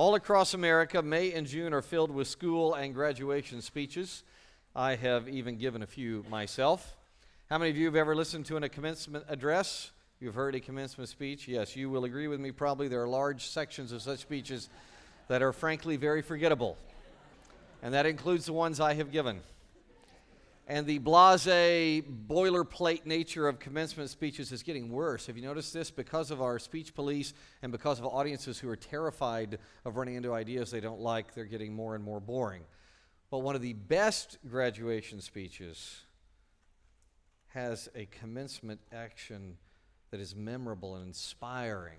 All across America, May and June are filled with school and graduation speeches. I have even given a few myself. How many of you have ever listened to a commencement address? You've heard a commencement speech? Yes, you will agree with me probably. There are large sections of such speeches that are frankly very forgettable. And that includes the ones I have given. And the blase, boilerplate nature of commencement speeches is getting worse. Have you noticed this? Because of our speech police and because of audiences who are terrified of running into ideas they don't like, they're getting more and more boring. But one of the best graduation speeches has a commencement action that is memorable and inspiring,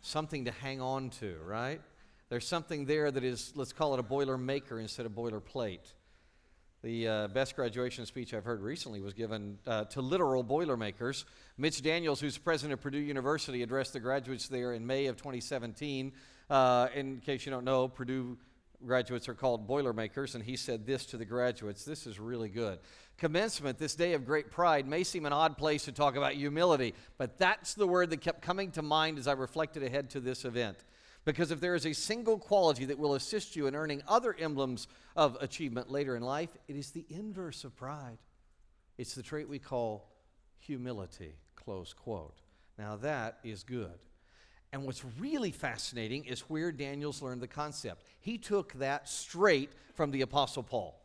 something to hang on to, right? There's something there that is, let's call it a boiler maker instead of boilerplate. The uh, best graduation speech I've heard recently was given uh, to literal Boilermakers. Mitch Daniels, who's president of Purdue University, addressed the graduates there in May of 2017. Uh, in case you don't know, Purdue graduates are called Boilermakers, and he said this to the graduates. This is really good. Commencement, this day of great pride, may seem an odd place to talk about humility, but that's the word that kept coming to mind as I reflected ahead to this event. Because if there is a single quality that will assist you in earning other emblems of achievement later in life, it is the inverse of pride. It's the trait we call humility. Close quote. Now that is good. And what's really fascinating is where Daniels learned the concept. He took that straight from the Apostle Paul.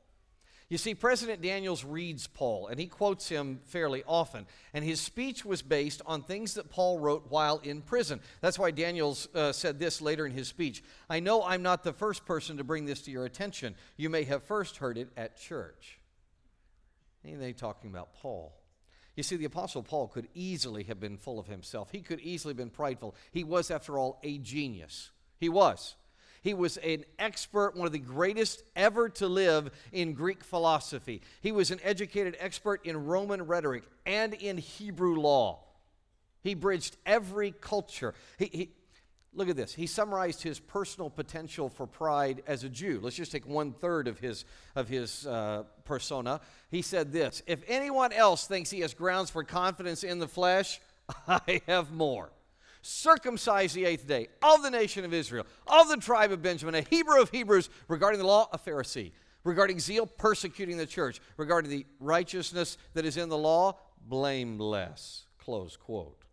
You see, President Daniels reads Paul, and he quotes him fairly often. And his speech was based on things that Paul wrote while in prison. That's why Daniels uh, said this later in his speech I know I'm not the first person to bring this to your attention. You may have first heard it at church. And they talking about Paul. You see, the Apostle Paul could easily have been full of himself. He could easily have been prideful. He was, after all, a genius. He was. He was an expert, one of the greatest ever to live in Greek philosophy. He was an educated expert in Roman rhetoric and in Hebrew law. He bridged every culture. He, he, look at this. He summarized his personal potential for pride as a Jew. Let's just take one third of his, of his uh, persona. He said this If anyone else thinks he has grounds for confidence in the flesh, I have more circumcised the eighth day, of the nation of Israel, of the tribe of Benjamin, a Hebrew of Hebrews, regarding the law, a Pharisee, regarding zeal, persecuting the church, regarding the righteousness that is in the law, blameless. Close quote.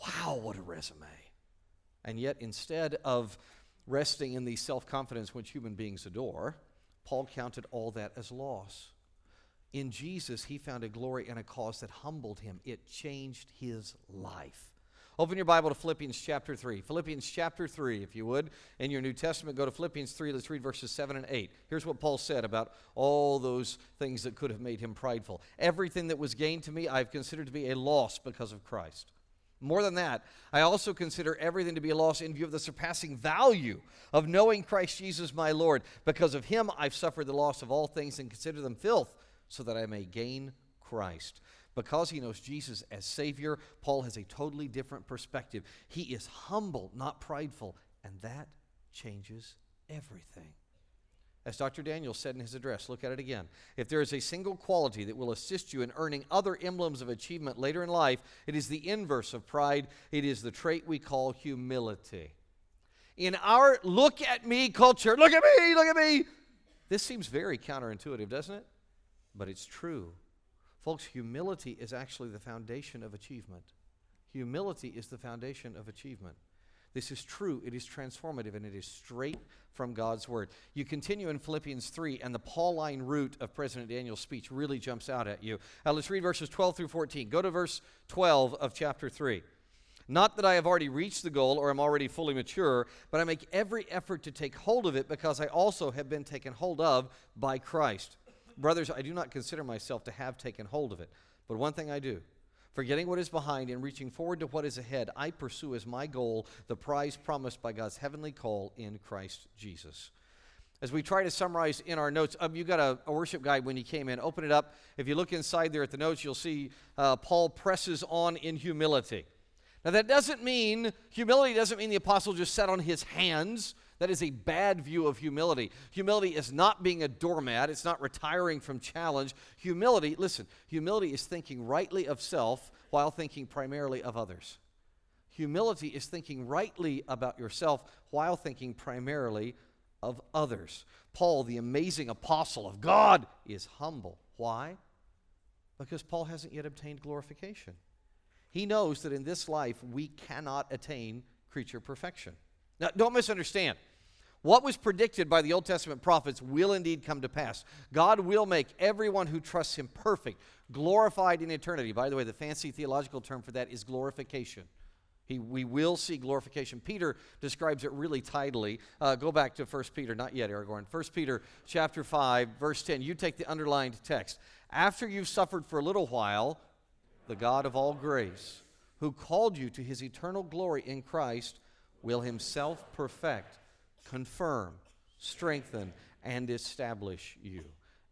Wow, what a resume. And yet, instead of resting in the self confidence which human beings adore, Paul counted all that as loss. In Jesus, he found a glory and a cause that humbled him. It changed his life. Open your Bible to Philippians chapter 3. Philippians chapter 3, if you would. In your New Testament, go to Philippians 3. Let's read verses 7 and 8. Here's what Paul said about all those things that could have made him prideful. Everything that was gained to me, I've considered to be a loss because of Christ. More than that, I also consider everything to be a loss in view of the surpassing value of knowing Christ Jesus my Lord. Because of him, I've suffered the loss of all things and consider them filth, so that I may gain Christ because he knows Jesus as Savior, Paul has a totally different perspective. He is humble, not prideful, and that changes everything. As Dr. Daniel said in his address, look at it again. If there is a single quality that will assist you in earning other emblems of achievement later in life, it is the inverse of pride. It is the trait we call humility. In our look at me culture, look at me, look at me, this seems very counterintuitive, doesn't it? But it's true. Folks, humility is actually the foundation of achievement. Humility is the foundation of achievement. This is true, it is transformative, and it is straight from God's Word. You continue in Philippians 3, and the Pauline root of President Daniel's speech really jumps out at you. Uh, let's read verses 12 through 14. Go to verse 12 of chapter 3. Not that I have already reached the goal or am already fully mature, but I make every effort to take hold of it because I also have been taken hold of by Christ. Brothers, I do not consider myself to have taken hold of it. But one thing I do, forgetting what is behind and reaching forward to what is ahead, I pursue as my goal the prize promised by God's heavenly call in Christ Jesus. As we try to summarize in our notes, um, you got a, a, worship guide when you came in. Open it up. If you look inside there at the notes, you'll see uh, Paul presses on in humility. Now, that doesn't mean, humility doesn't mean the apostle just sat on his hands that is a bad view of humility. Humility is not being a doormat, it's not retiring from challenge. Humility, listen, humility is thinking rightly of self while thinking primarily of others. Humility is thinking rightly about yourself while thinking primarily of others. Paul, the amazing apostle of God, is humble. Why? Because Paul hasn't yet obtained glorification. He knows that in this life we cannot attain creature perfection. Now, don't misunderstand. What was predicted by the Old Testament prophets will indeed come to pass. God will make everyone who trusts Him perfect, glorified in eternity. By the way, the fancy theological term for that is glorification. He, we will see glorification. Peter describes it really tidily. Uh, go back to 1 Peter, not yet, Aragorn. 1 Peter chapter 5, verse 10. You take the underlined text. After you've suffered for a little while, the God of all grace, who called you to his eternal glory in Christ, will himself perfect, confirm, strengthen, and establish you.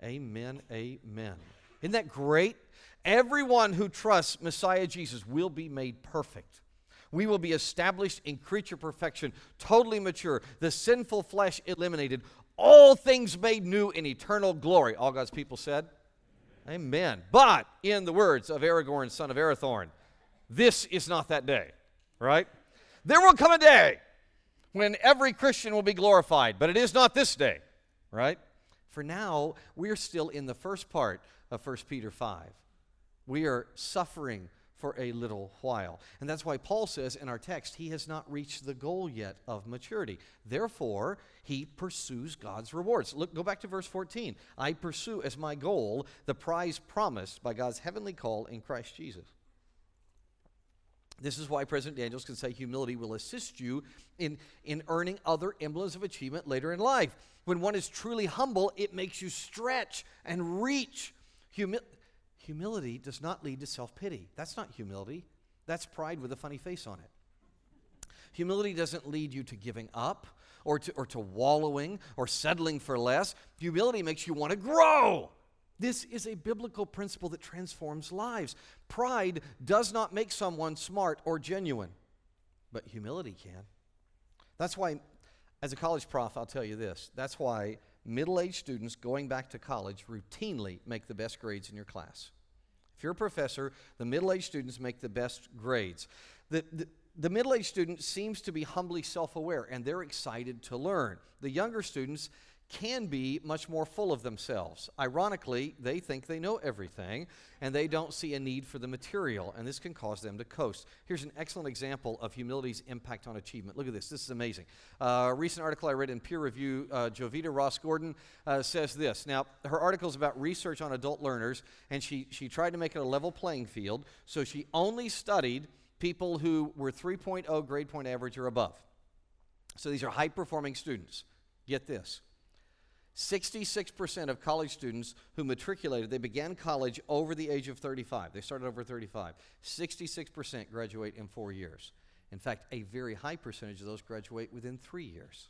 Amen. Amen. Isn't that great? Everyone who trusts Messiah Jesus will be made perfect. We will be established in creature perfection, totally mature, the sinful flesh eliminated, all things made new in eternal glory. All God's people said, Amen. Amen. But, in the words of Aragorn, son of Arathorn, this is not that day, right? There will come a day when every Christian will be glorified, but it is not this day, right? For now, we're still in the first part of 1 Peter 5. We are suffering for a little while. And that's why Paul says in our text, he has not reached the goal yet of maturity. Therefore, he pursues God's rewards. Look, go back to verse 14. I pursue as my goal the prize promised by God's heavenly call in Christ Jesus. This is why President Daniels can say humility will assist you in, in earning other emblems of achievement later in life. When one is truly humble, it makes you stretch and reach. Humi- humility does not lead to self pity. That's not humility, that's pride with a funny face on it. Humility doesn't lead you to giving up or to, or to wallowing or settling for less. Humility makes you want to grow. This is a biblical principle that transforms lives. Pride does not make someone smart or genuine, but humility can. That's why, as a college prof, I'll tell you this that's why middle aged students going back to college routinely make the best grades in your class. If you're a professor, the middle aged students make the best grades. The, the, the middle aged student seems to be humbly self aware and they're excited to learn. The younger students can be much more full of themselves. Ironically, they think they know everything and they don't see a need for the material, and this can cause them to coast. Here's an excellent example of humility's impact on achievement. Look at this. This is amazing. Uh, a recent article I read in peer review, uh, Jovita Ross Gordon uh, says this. Now, her article is about research on adult learners, and she, she tried to make it a level playing field, so she only studied people who were 3.0 grade point average or above. So these are high performing students. Get this 66% of college students who matriculated, they began college over the age of 35. They started over 35. 66% graduate in four years. In fact, a very high percentage of those graduate within three years.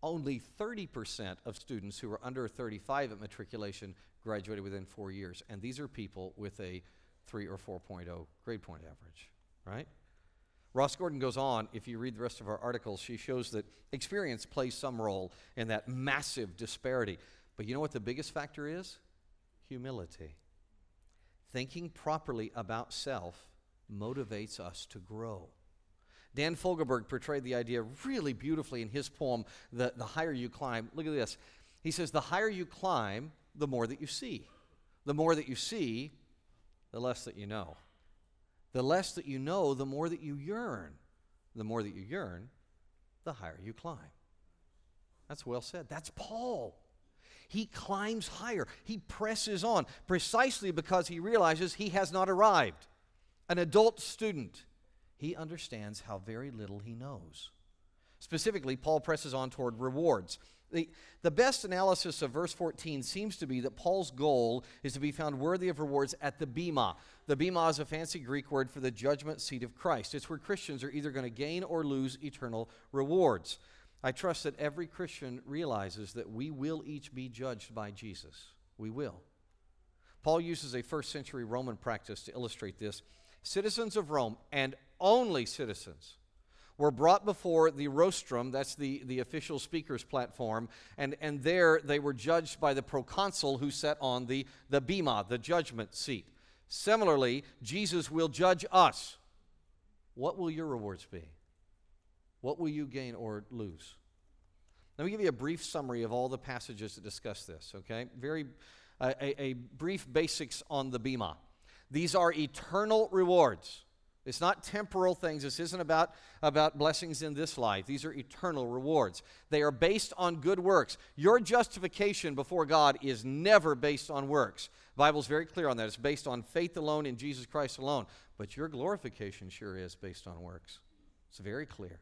Only 30% of students who were under 35 at matriculation graduated within four years. And these are people with a 3 or 4.0 grade point average, right? Ross Gordon goes on, if you read the rest of our articles, she shows that experience plays some role in that massive disparity. But you know what the biggest factor is? Humility. Thinking properly about self motivates us to grow. Dan Fogelberg portrayed the idea really beautifully in his poem, the, the Higher You Climb. Look at this. He says, The higher you climb, the more that you see. The more that you see, the less that you know. The less that you know, the more that you yearn. The more that you yearn, the higher you climb. That's well said. That's Paul. He climbs higher, he presses on precisely because he realizes he has not arrived. An adult student, he understands how very little he knows. Specifically, Paul presses on toward rewards. The, the best analysis of verse 14 seems to be that Paul's goal is to be found worthy of rewards at the Bema. The Bema is a fancy Greek word for the judgment seat of Christ. It's where Christians are either going to gain or lose eternal rewards. I trust that every Christian realizes that we will each be judged by Jesus. We will. Paul uses a first century Roman practice to illustrate this. Citizens of Rome, and only citizens, were brought before the rostrum, that's the, the official speaker's platform, and, and there they were judged by the proconsul who sat on the, the bema, the judgment seat. Similarly, Jesus will judge us. what will your rewards be? What will you gain or lose? Let me give you a brief summary of all the passages that discuss this, okay? Very, uh, a, a brief basics on the Bema. These are eternal rewards. It's not temporal things. This isn't about, about blessings in this life. These are eternal rewards. They are based on good works. Your justification before God is never based on works. The Bible's very clear on that. It's based on faith alone in Jesus Christ alone. But your glorification sure is based on works. It's very clear.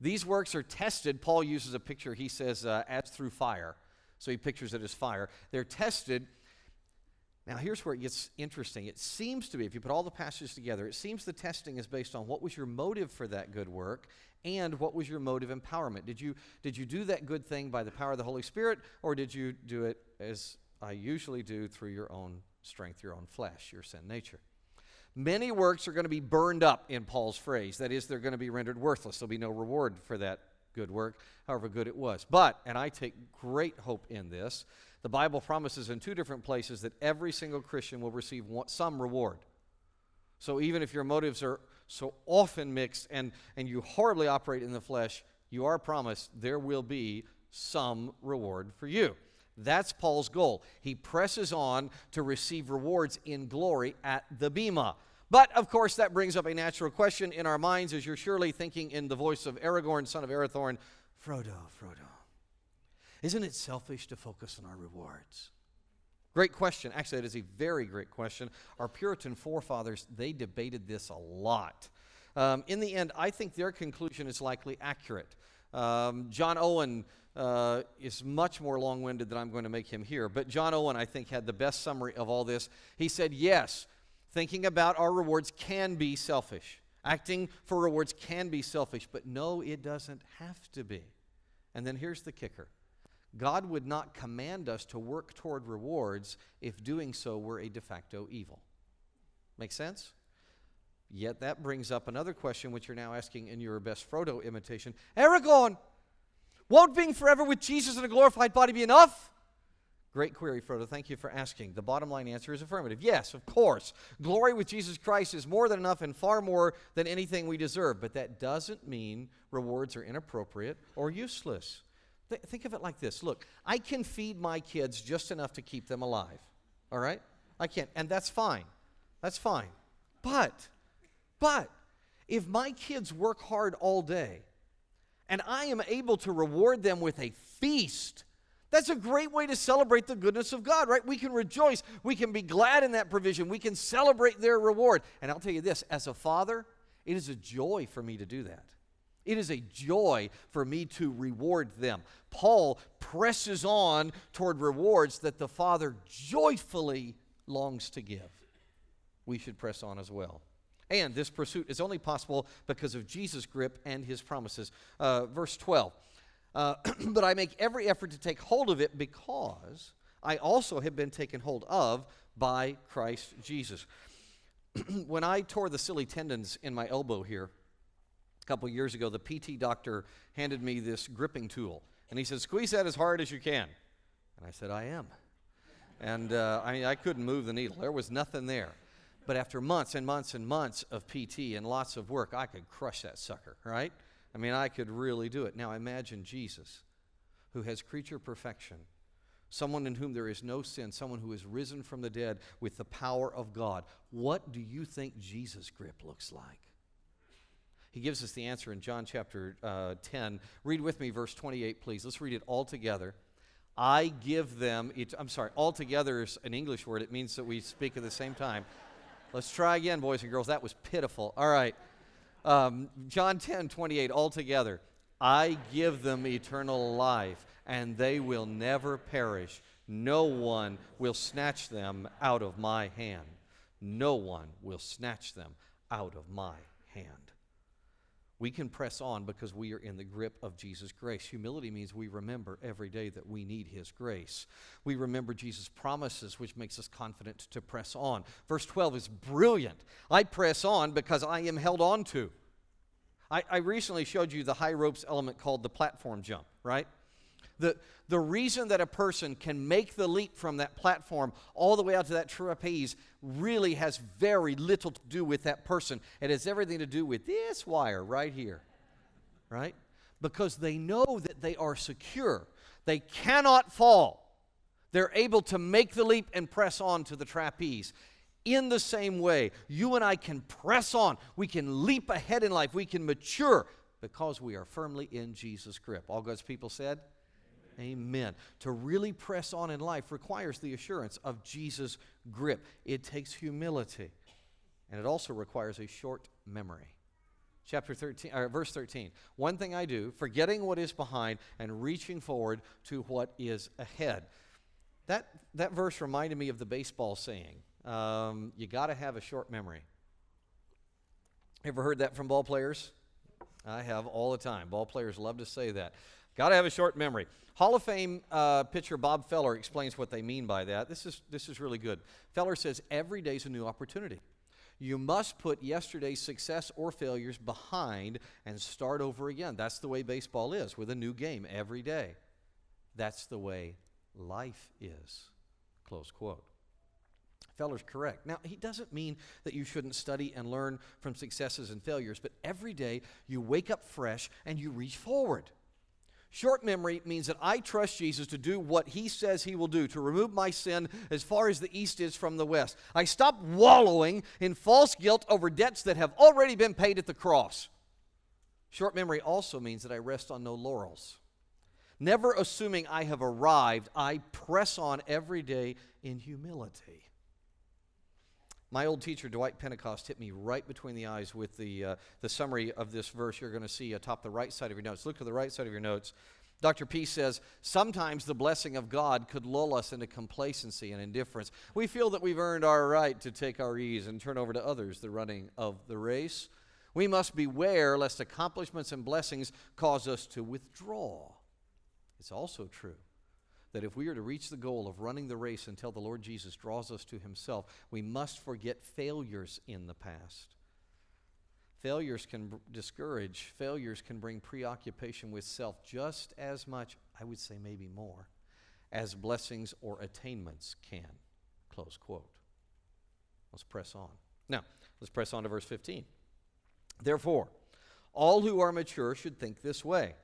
These works are tested. Paul uses a picture, he says, uh, as through fire. So he pictures it as fire. They're tested. Now, here's where it gets interesting. It seems to be, if you put all the passages together, it seems the testing is based on what was your motive for that good work and what was your motive empowerment. Did you, did you do that good thing by the power of the Holy Spirit, or did you do it as I usually do through your own strength, your own flesh, your sin nature? Many works are going to be burned up in Paul's phrase. That is, they're going to be rendered worthless. There'll be no reward for that good work, however good it was. But, and I take great hope in this, the Bible promises in two different places that every single Christian will receive some reward. So even if your motives are so often mixed and, and you horribly operate in the flesh, you are promised there will be some reward for you. That's Paul's goal. He presses on to receive rewards in glory at the Bema. But of course, that brings up a natural question in our minds as you're surely thinking in the voice of Aragorn, son of Arathorn Frodo, Frodo. Isn't it selfish to focus on our rewards? Great question. Actually, that is a very great question. Our Puritan forefathers, they debated this a lot. Um, in the end, I think their conclusion is likely accurate. Um, John Owen uh, is much more long winded than I'm going to make him here, but John Owen, I think, had the best summary of all this. He said, Yes, thinking about our rewards can be selfish. Acting for rewards can be selfish, but no, it doesn't have to be. And then here's the kicker God would not command us to work toward rewards if doing so were a de facto evil. Make sense? Yet that brings up another question, which you're now asking in your best Frodo imitation Aragorn, won't being forever with Jesus in a glorified body be enough? Great query, Frodo. Thank you for asking. The bottom line answer is affirmative. Yes, of course. Glory with Jesus Christ is more than enough and far more than anything we deserve. But that doesn't mean rewards are inappropriate or useless. Th- think of it like this Look, I can feed my kids just enough to keep them alive. All right? I can't, And that's fine. That's fine. But, but, if my kids work hard all day and I am able to reward them with a feast, that's a great way to celebrate the goodness of God, right? We can rejoice. We can be glad in that provision. We can celebrate their reward. And I'll tell you this as a father, it is a joy for me to do that. It is a joy for me to reward them. Paul presses on toward rewards that the Father joyfully longs to give. We should press on as well. And this pursuit is only possible because of Jesus' grip and his promises. Uh, verse 12. Uh, but I make every effort to take hold of it because I also have been taken hold of by Christ Jesus. when I tore the silly tendons in my elbow here a couple years ago, the PT doctor handed me this gripping tool. And he said, Squeeze that as hard as you can. And I said, I am. And uh, I, I couldn't move the needle, there was nothing there. But after months and months and months of PT and lots of work, I could crush that sucker, right? I mean, I could really do it. Now imagine Jesus, who has creature perfection, someone in whom there is no sin, someone who is risen from the dead with the power of God. What do you think Jesus' grip looks like? He gives us the answer in John chapter uh, 10. Read with me verse 28, please. Let's read it all together. I give them, I'm sorry, all together is an English word. It means that we speak at the same time. Let's try again, boys and girls. That was pitiful. All right. Um, John 10, 28, all together. I give them eternal life, and they will never perish. No one will snatch them out of my hand. No one will snatch them out of my hand. We can press on because we are in the grip of Jesus' grace. Humility means we remember every day that we need His grace. We remember Jesus' promises, which makes us confident to press on. Verse 12 is brilliant. I press on because I am held on to. I, I recently showed you the high ropes element called the platform jump, right? The, the reason that a person can make the leap from that platform all the way out to that trapeze really has very little to do with that person. It has everything to do with this wire right here, right? Because they know that they are secure, they cannot fall. They're able to make the leap and press on to the trapeze. In the same way, you and I can press on. We can leap ahead in life. We can mature because we are firmly in Jesus' grip. All God's people said, Amen. To really press on in life requires the assurance of Jesus' grip. It takes humility, and it also requires a short memory. Chapter 13, or verse 13. One thing I do, forgetting what is behind and reaching forward to what is ahead. That, that verse reminded me of the baseball saying um, you got to have a short memory. Ever heard that from ball players? I have all the time. Ball players love to say that. Got to have a short memory. Hall of Fame uh, pitcher Bob Feller explains what they mean by that. This is, this is really good. Feller says every day is a new opportunity. You must put yesterday's success or failures behind and start over again. That's the way baseball is, with a new game every day. That's the way life is. Close quote. Feller's correct. Now, he doesn't mean that you shouldn't study and learn from successes and failures, but every day you wake up fresh and you reach forward. Short memory means that I trust Jesus to do what he says he will do, to remove my sin as far as the east is from the west. I stop wallowing in false guilt over debts that have already been paid at the cross. Short memory also means that I rest on no laurels. Never assuming I have arrived, I press on every day in humility. My old teacher, Dwight Pentecost, hit me right between the eyes with the, uh, the summary of this verse you're going to see atop the right side of your notes. Look to the right side of your notes. Dr. P says, Sometimes the blessing of God could lull us into complacency and indifference. We feel that we've earned our right to take our ease and turn over to others the running of the race. We must beware lest accomplishments and blessings cause us to withdraw. It's also true that if we are to reach the goal of running the race until the Lord Jesus draws us to himself, we must forget failures in the past. Failures can b- discourage, failures can bring preoccupation with self just as much, I would say maybe more, as blessings or attainments can. Close quote. Let's press on. Now, let's press on to verse 15. Therefore, all who are mature should think this way.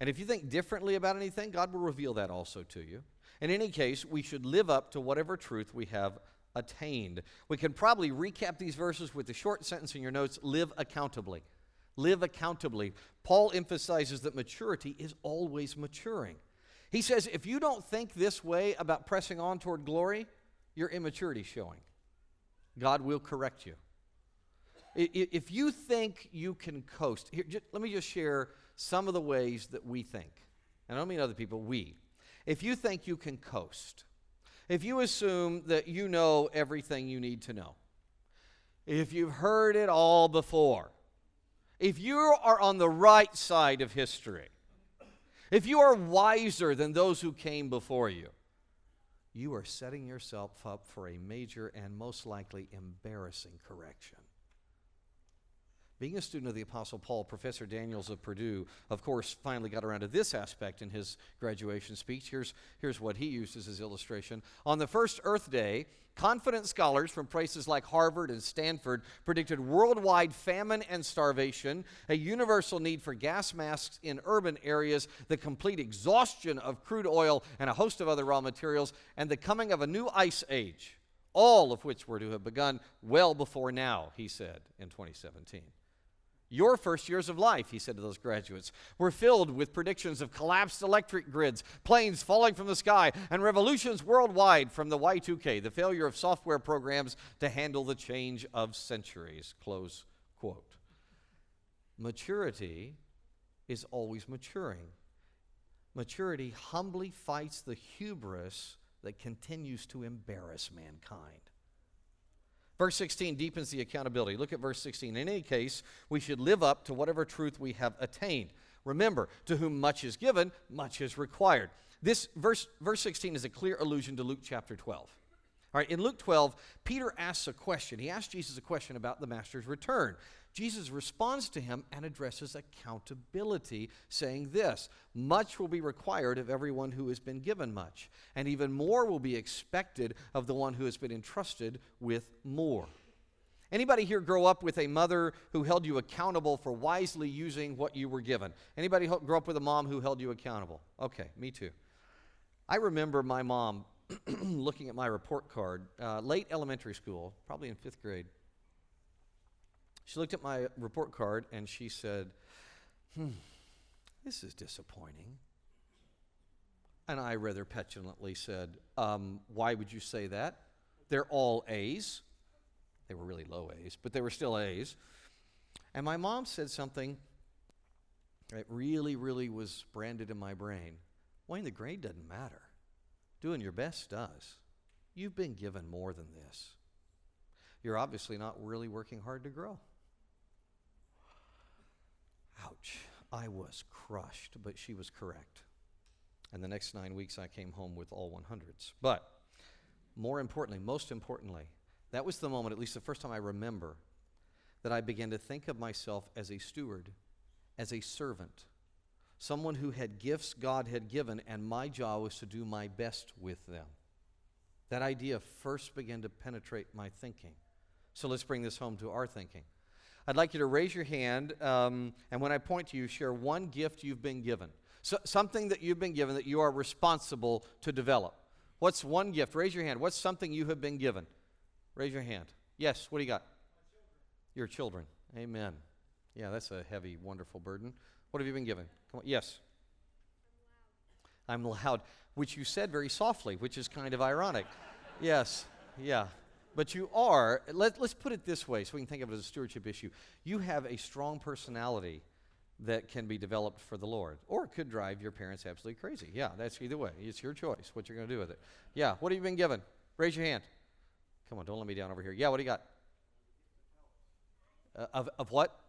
And if you think differently about anything, God will reveal that also to you. In any case, we should live up to whatever truth we have attained. We can probably recap these verses with the short sentence in your notes live accountably. Live accountably. Paul emphasizes that maturity is always maturing. He says, if you don't think this way about pressing on toward glory, your immaturity is showing. God will correct you. If you think you can coast, here, just, let me just share some of the ways that we think. And I don't mean other people, we. If you think you can coast, if you assume that you know everything you need to know, if you've heard it all before, if you are on the right side of history, if you are wiser than those who came before you, you are setting yourself up for a major and most likely embarrassing correction. Being a student of the Apostle Paul, Professor Daniels of Purdue, of course, finally got around to this aspect in his graduation speech. Here's, here's what he used as his illustration. On the first Earth Day, confident scholars from places like Harvard and Stanford predicted worldwide famine and starvation, a universal need for gas masks in urban areas, the complete exhaustion of crude oil and a host of other raw materials, and the coming of a new ice age, all of which were to have begun well before now, he said in 2017. Your first years of life, he said to those graduates, were filled with predictions of collapsed electric grids, planes falling from the sky, and revolutions worldwide from the Y2K, the failure of software programs to handle the change of centuries. Close quote. Maturity is always maturing. Maturity humbly fights the hubris that continues to embarrass mankind. Verse 16 deepens the accountability. Look at verse 16. In any case, we should live up to whatever truth we have attained. Remember, to whom much is given, much is required. This verse, verse 16 is a clear allusion to Luke chapter 12. All right, in Luke 12, Peter asks a question. He asks Jesus a question about the master's return. Jesus responds to him and addresses accountability, saying this Much will be required of everyone who has been given much, and even more will be expected of the one who has been entrusted with more. Anybody here grow up with a mother who held you accountable for wisely using what you were given? Anybody grow up with a mom who held you accountable? Okay, me too. I remember my mom looking at my report card, uh, late elementary school, probably in fifth grade. She looked at my report card and she said, Hmm, this is disappointing. And I rather petulantly said, um, Why would you say that? They're all A's. They were really low A's, but they were still A's. And my mom said something that really, really was branded in my brain. Wayne, the grade doesn't matter. Doing your best does. You've been given more than this. You're obviously not really working hard to grow. Ouch. I was crushed, but she was correct. And the next nine weeks, I came home with all 100s. But more importantly, most importantly, that was the moment, at least the first time I remember, that I began to think of myself as a steward, as a servant, someone who had gifts God had given, and my job was to do my best with them. That idea first began to penetrate my thinking. So let's bring this home to our thinking. I'd like you to raise your hand, um, and when I point to you, share one gift you've been given. So, something that you've been given that you are responsible to develop. What's one gift? Raise your hand. What's something you have been given? Raise your hand. Yes, what do you got? Your children. Amen. Yeah, that's a heavy, wonderful burden. What have you been given? Come on. Yes. I'm loud. I'm loud, which you said very softly, which is kind of ironic. yes. Yeah. But you are, let, us put it this way so we can think of it as a stewardship issue. You have a strong personality that can be developed for the Lord, or it could drive your parents absolutely crazy. Yeah, that's either way. It's your choice what you're going to do with it. Yeah, what have you been given? Raise your hand. Come on, don't let me down over here. Yeah, what do you got? Uh, of, of what?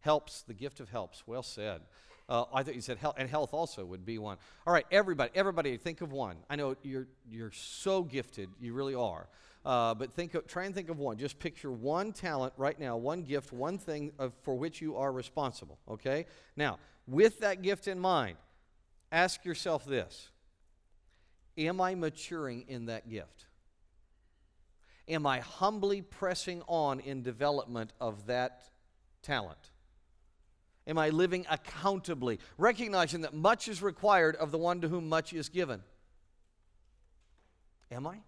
Helps, the gift of helps. Well said. Uh, I thought you said health, and health also would be one. All right, everybody, everybody, think of one. I know you're you're so gifted, you really are. Uh, but think of, try and think of one. Just picture one talent right now, one gift, one thing of, for which you are responsible. Okay? Now, with that gift in mind, ask yourself this Am I maturing in that gift? Am I humbly pressing on in development of that talent? Am I living accountably, recognizing that much is required of the one to whom much is given? Am I?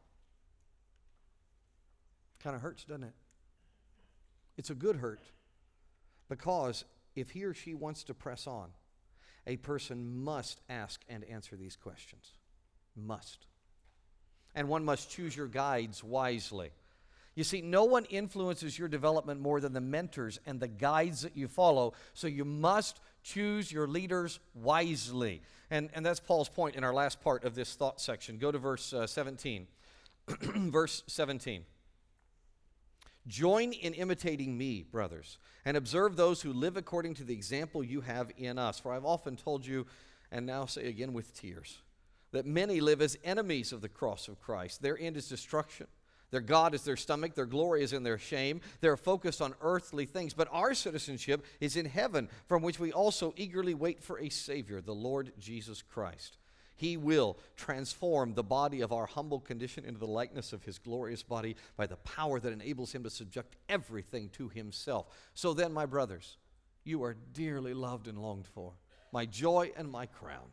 Kind of hurts, doesn't it? It's a good hurt because if he or she wants to press on, a person must ask and answer these questions. Must. And one must choose your guides wisely. You see, no one influences your development more than the mentors and the guides that you follow, so you must choose your leaders wisely. And, and that's Paul's point in our last part of this thought section. Go to verse uh, 17. verse 17. Join in imitating me, brothers, and observe those who live according to the example you have in us. For I've often told you, and now say again with tears, that many live as enemies of the cross of Christ. Their end is destruction. Their God is their stomach, their glory is in their shame. They're focused on earthly things. But our citizenship is in heaven, from which we also eagerly wait for a Savior, the Lord Jesus Christ he will transform the body of our humble condition into the likeness of His glorious body by the power that enables Him to subject everything to Himself. So then, my brothers, you are dearly loved and longed for, my joy and my crown.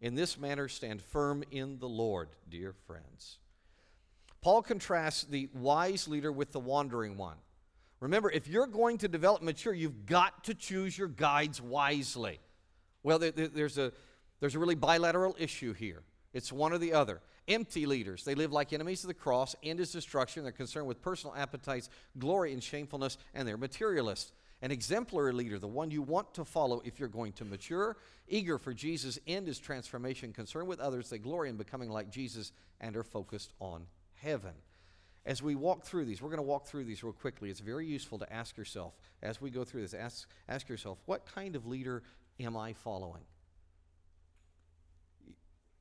In this manner, stand firm in the Lord, dear friends. Paul contrasts the wise leader with the wandering one. Remember, if you're going to develop mature, you've got to choose your guides wisely. Well, there, there's a there's a really bilateral issue here. It's one or the other. Empty leaders, they live like enemies of the cross, end is destruction. They're concerned with personal appetites, glory and shamefulness, and they're materialists. An exemplary leader, the one you want to follow if you're going to mature, eager for Jesus' end is transformation, concerned with others, they glory in becoming like Jesus, and are focused on heaven. As we walk through these, we're going to walk through these real quickly. It's very useful to ask yourself, as we go through this, ask, ask yourself, what kind of leader am I following?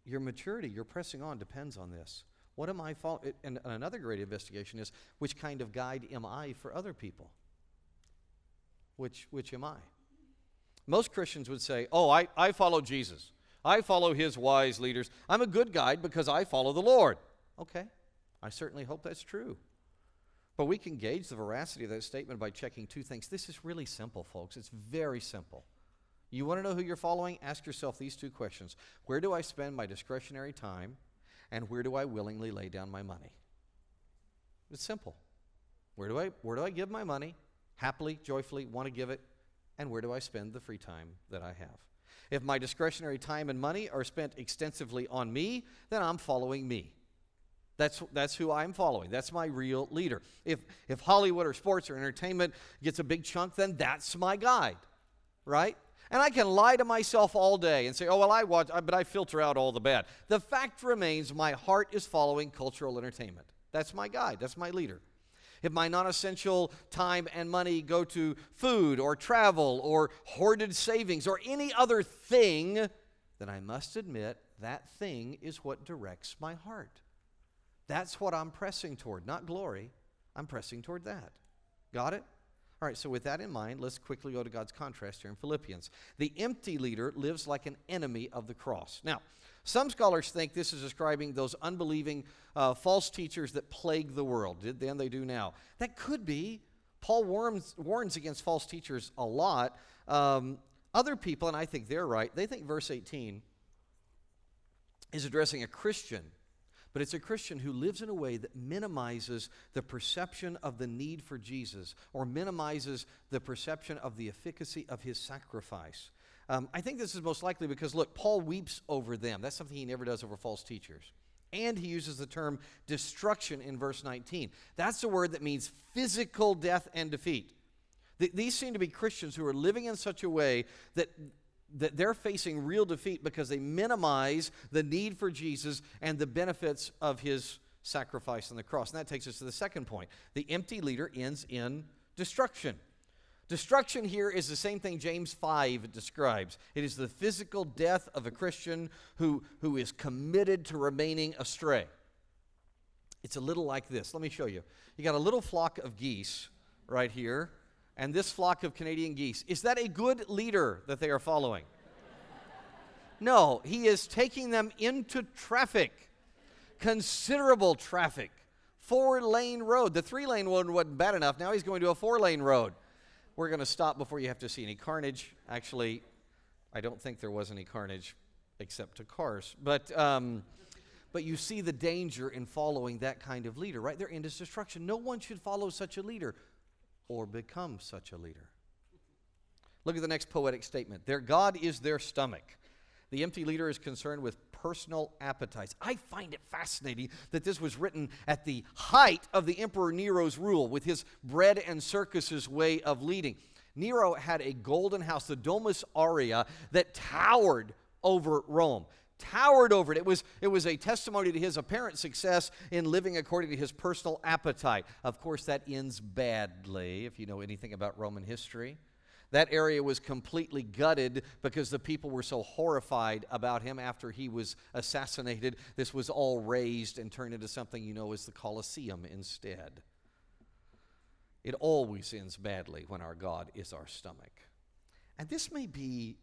Your maturity, your pressing on depends on this. What am I following? And another great investigation is which kind of guide am I for other people? Which, which am I? Most Christians would say, Oh, I, I follow Jesus. I follow his wise leaders. I'm a good guide because I follow the Lord. Okay, I certainly hope that's true. But we can gauge the veracity of that statement by checking two things. This is really simple, folks. It's very simple. You want to know who you're following? Ask yourself these two questions Where do I spend my discretionary time? And where do I willingly lay down my money? It's simple. Where do I, where do I give my money? Happily, joyfully, want to give it? And where do I spend the free time that I have? If my discretionary time and money are spent extensively on me, then I'm following me. That's, that's who I'm following. That's my real leader. If, if Hollywood or sports or entertainment gets a big chunk, then that's my guide, right? And I can lie to myself all day and say, oh, well, I watch, but I filter out all the bad. The fact remains my heart is following cultural entertainment. That's my guide, that's my leader. If my non essential time and money go to food or travel or hoarded savings or any other thing, then I must admit that thing is what directs my heart. That's what I'm pressing toward, not glory. I'm pressing toward that. Got it? All right, so with that in mind, let's quickly go to God's contrast here in Philippians. The empty leader lives like an enemy of the cross. Now, some scholars think this is describing those unbelieving uh, false teachers that plague the world. Did then they do now? That could be. Paul warns, warns against false teachers a lot. Um, other people, and I think they're right, they think verse 18 is addressing a Christian but it's a Christian who lives in a way that minimizes the perception of the need for Jesus or minimizes the perception of the efficacy of his sacrifice. Um, I think this is most likely because, look, Paul weeps over them. That's something he never does over false teachers. And he uses the term destruction in verse 19. That's a word that means physical death and defeat. Th- these seem to be Christians who are living in such a way that that they're facing real defeat because they minimize the need for Jesus and the benefits of his sacrifice on the cross. And that takes us to the second point. The empty leader ends in destruction. Destruction here is the same thing James 5 describes. It is the physical death of a Christian who, who is committed to remaining astray. It's a little like this. Let me show you. You got a little flock of geese right here and this flock of Canadian geese. Is that a good leader that they are following? No, he is taking them into traffic, considerable traffic. Four lane road. The three lane one wasn't bad enough. Now he's going to a four lane road. We're going to stop before you have to see any carnage. Actually, I don't think there was any carnage except to cars. But, um, but you see the danger in following that kind of leader, right? They're into destruction. No one should follow such a leader or become such a leader. Look at the next poetic statement. Their God is their stomach. The empty leader is concerned with personal appetites. I find it fascinating that this was written at the height of the Emperor Nero's rule with his bread and circuses way of leading. Nero had a golden house, the Domus Aurea, that towered over Rome towered over it. It was, it was a testimony to his apparent success in living according to his personal appetite. Of course, that ends badly, if you know anything about Roman history. That area was completely gutted because the people were so horrified about him after he was assassinated. This was all razed and turned into something you know as the Colosseum instead. It always ends badly when our God is our stomach. And this may be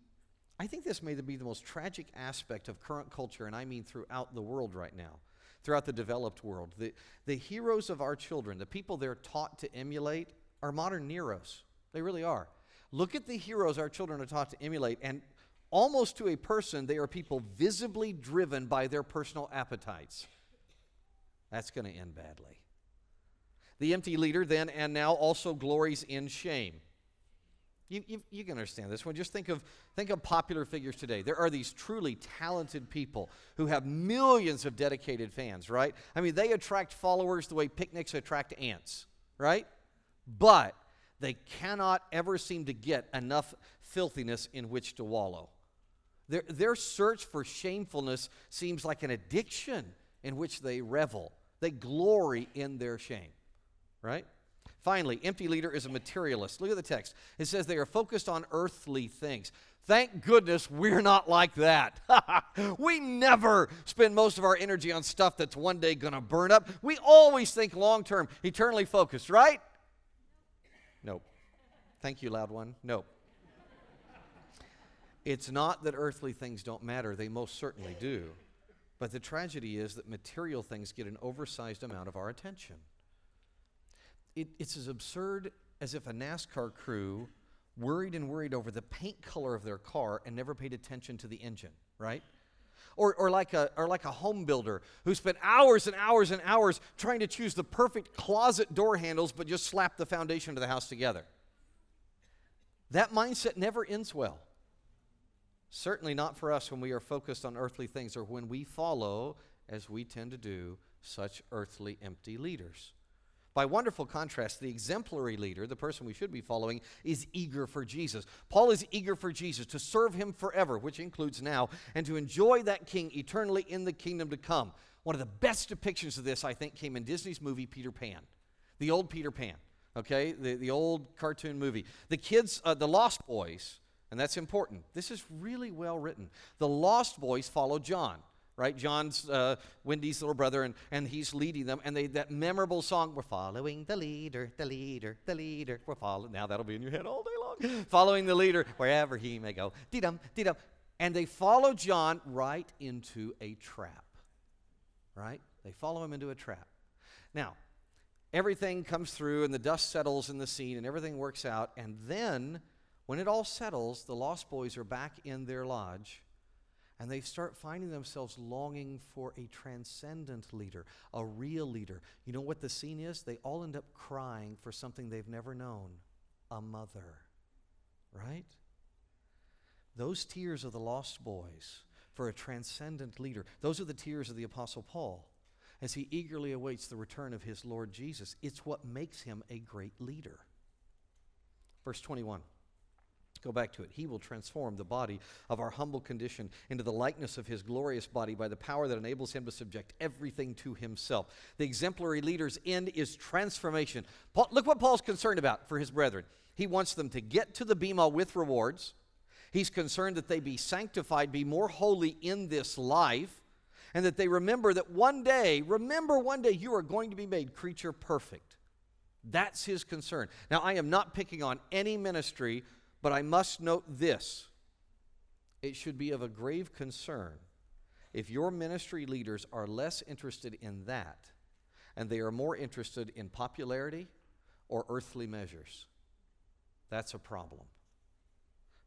I think this may be the most tragic aspect of current culture, and I mean throughout the world right now, throughout the developed world. The, the heroes of our children, the people they're taught to emulate, are modern Neros. They really are. Look at the heroes our children are taught to emulate, and almost to a person, they are people visibly driven by their personal appetites. That's going to end badly. The empty leader then and now also glories in shame. You, you, you, can understand this one. Just think of, think of popular figures today. There are these truly talented people who have millions of dedicated fans, right? I mean, they attract followers the way picnics attract ants, right? But they cannot ever seem to get enough filthiness in which to wallow. Their, their search for shamefulness seems like an addiction in which they revel. They glory in their shame, right? Finally, empty leader is a materialist. Look at the text. It says they are focused on earthly things. Thank goodness we're not like that. we never spend most of our energy on stuff that's one day going to burn up. We always think long term, eternally focused, right? Nope. Thank you, loud one. Nope. it's not that earthly things don't matter, they most certainly do. But the tragedy is that material things get an oversized amount of our attention. It, it's as absurd as if a NASCAR crew worried and worried over the paint color of their car and never paid attention to the engine, right? Or, or, like a, or like a home builder who spent hours and hours and hours trying to choose the perfect closet door handles but just slapped the foundation of the house together. That mindset never ends well. Certainly not for us when we are focused on earthly things or when we follow, as we tend to do, such earthly empty leaders. By wonderful contrast, the exemplary leader, the person we should be following, is eager for Jesus. Paul is eager for Jesus, to serve him forever, which includes now, and to enjoy that king eternally in the kingdom to come. One of the best depictions of this, I think, came in Disney's movie Peter Pan, the old Peter Pan, okay, the, the old cartoon movie. The kids, uh, the Lost Boys, and that's important. This is really well written. The Lost Boys follow John right? John's uh, Wendy's little brother, and, and he's leading them. And they, that memorable song, We're following the leader, the leader, the leader. We're following. Now that'll be in your head all day long. following the leader wherever he may go. Dee dum, dee dum. And they follow John right into a trap, right? They follow him into a trap. Now, everything comes through, and the dust settles in the scene, and everything works out. And then, when it all settles, the Lost Boys are back in their lodge and they start finding themselves longing for a transcendent leader, a real leader. You know what the scene is? They all end up crying for something they've never known a mother. Right? Those tears of the lost boys for a transcendent leader, those are the tears of the Apostle Paul as he eagerly awaits the return of his Lord Jesus. It's what makes him a great leader. Verse 21. Go back to it. He will transform the body of our humble condition into the likeness of his glorious body by the power that enables him to subject everything to himself. The exemplary leader's end is transformation. Paul, look what Paul's concerned about for his brethren. He wants them to get to the Bema with rewards. He's concerned that they be sanctified, be more holy in this life, and that they remember that one day, remember one day, you are going to be made creature perfect. That's his concern. Now, I am not picking on any ministry but I must note this it should be of a grave concern if your ministry leaders are less interested in that and they are more interested in popularity or earthly measures. That's a problem.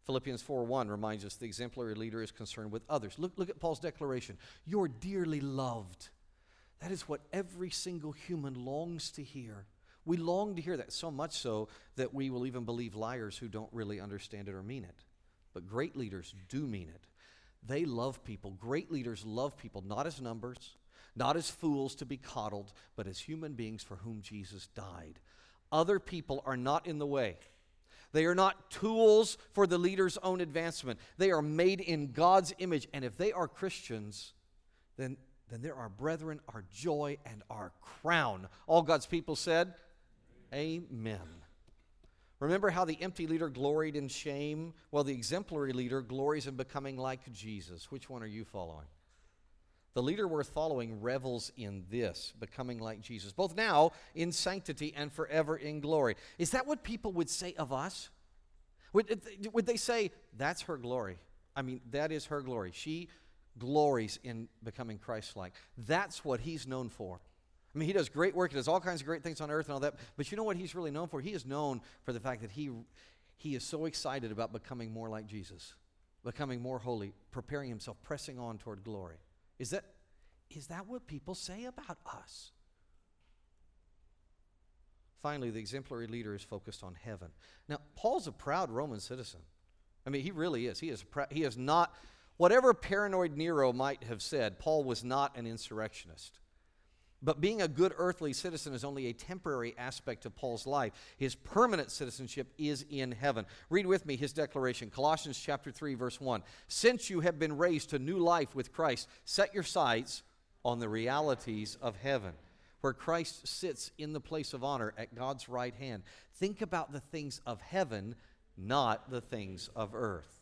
Philippians 4:1 reminds us the exemplary leader is concerned with others. Look, look at Paul's declaration. You're dearly loved. That is what every single human longs to hear. We long to hear that, so much so that we will even believe liars who don't really understand it or mean it. But great leaders do mean it. They love people. Great leaders love people, not as numbers, not as fools to be coddled, but as human beings for whom Jesus died. Other people are not in the way. They are not tools for the leader's own advancement. They are made in God's image. And if they are Christians, then, then they're our brethren, our joy, and our crown. All God's people said, Amen. Remember how the empty leader gloried in shame? Well, the exemplary leader glories in becoming like Jesus. Which one are you following? The leader worth following revels in this, becoming like Jesus, both now in sanctity and forever in glory. Is that what people would say of us? Would, would they say, that's her glory? I mean, that is her glory. She glories in becoming Christ like. That's what he's known for. I mean, he does great work. He does all kinds of great things on earth and all that. But you know what he's really known for? He is known for the fact that he, he is so excited about becoming more like Jesus, becoming more holy, preparing himself, pressing on toward glory. Is that, is that what people say about us? Finally, the exemplary leader is focused on heaven. Now, Paul's a proud Roman citizen. I mean, he really is. He is, pr- he is not, whatever paranoid Nero might have said, Paul was not an insurrectionist. But being a good earthly citizen is only a temporary aspect of Paul's life. His permanent citizenship is in heaven. Read with me his declaration, Colossians chapter 3 verse 1. Since you have been raised to new life with Christ, set your sights on the realities of heaven, where Christ sits in the place of honor at God's right hand. Think about the things of heaven, not the things of earth.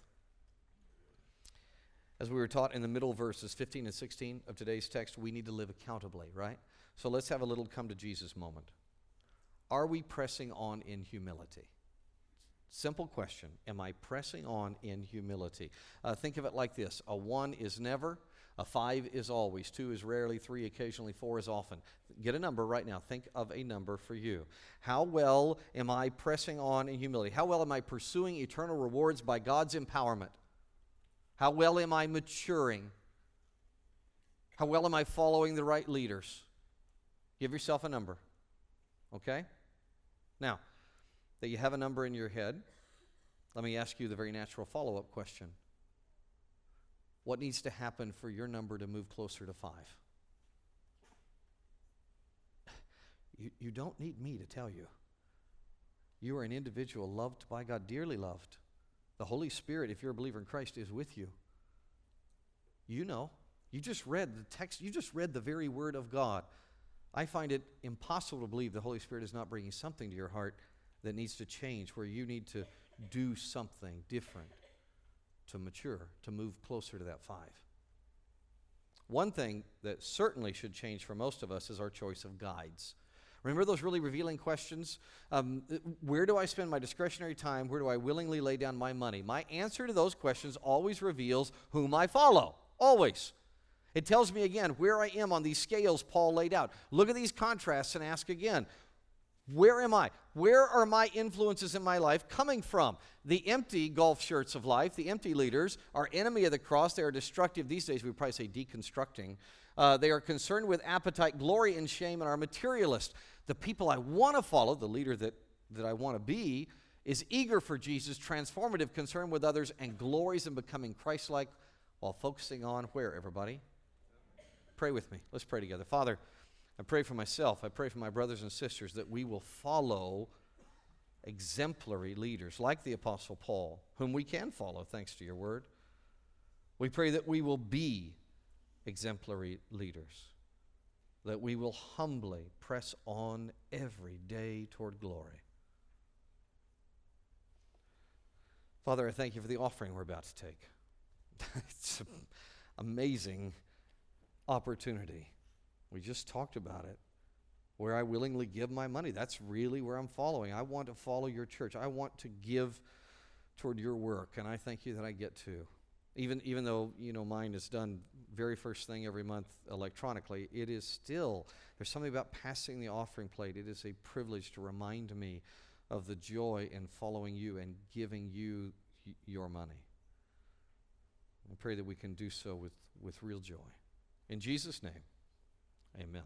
As we were taught in the middle verses 15 and 16 of today's text, we need to live accountably, right? So let's have a little come to Jesus moment. Are we pressing on in humility? Simple question Am I pressing on in humility? Uh, think of it like this a one is never, a five is always, two is rarely, three occasionally, four is often. Get a number right now. Think of a number for you. How well am I pressing on in humility? How well am I pursuing eternal rewards by God's empowerment? How well am I maturing? How well am I following the right leaders? Give yourself a number. Okay? Now, that you have a number in your head, let me ask you the very natural follow up question What needs to happen for your number to move closer to five? You, you don't need me to tell you. You are an individual loved by God, dearly loved. The Holy Spirit, if you're a believer in Christ, is with you. You know. You just read the text, you just read the very word of God. I find it impossible to believe the Holy Spirit is not bringing something to your heart that needs to change, where you need to do something different to mature, to move closer to that five. One thing that certainly should change for most of us is our choice of guides. Remember those really revealing questions? Um, where do I spend my discretionary time? Where do I willingly lay down my money? My answer to those questions always reveals whom I follow. Always. It tells me again where I am on these scales Paul laid out. Look at these contrasts and ask again where am I? Where are my influences in my life coming from? The empty golf shirts of life, the empty leaders, are enemy of the cross. They are destructive these days. We probably say deconstructing. Uh, they are concerned with appetite, glory, and shame, and are materialist. The people I want to follow, the leader that, that I want to be, is eager for Jesus, transformative, concern with others, and glories in becoming Christ like while focusing on where, everybody? Pray with me. Let's pray together. Father, I pray for myself. I pray for my brothers and sisters that we will follow exemplary leaders like the Apostle Paul, whom we can follow thanks to your word. We pray that we will be exemplary leaders, that we will humbly press on every day toward glory. Father, I thank you for the offering we're about to take. it's an amazing opportunity. We just talked about it. Where I willingly give my money. That's really where I'm following. I want to follow your church. I want to give toward your work, and I thank you that I get to. Even, even though you know mine is done very first thing every month electronically, it is still there's something about passing the offering plate. It is a privilege to remind me of the joy in following you and giving you your money. I pray that we can do so with, with real joy. In Jesus' name. Amen.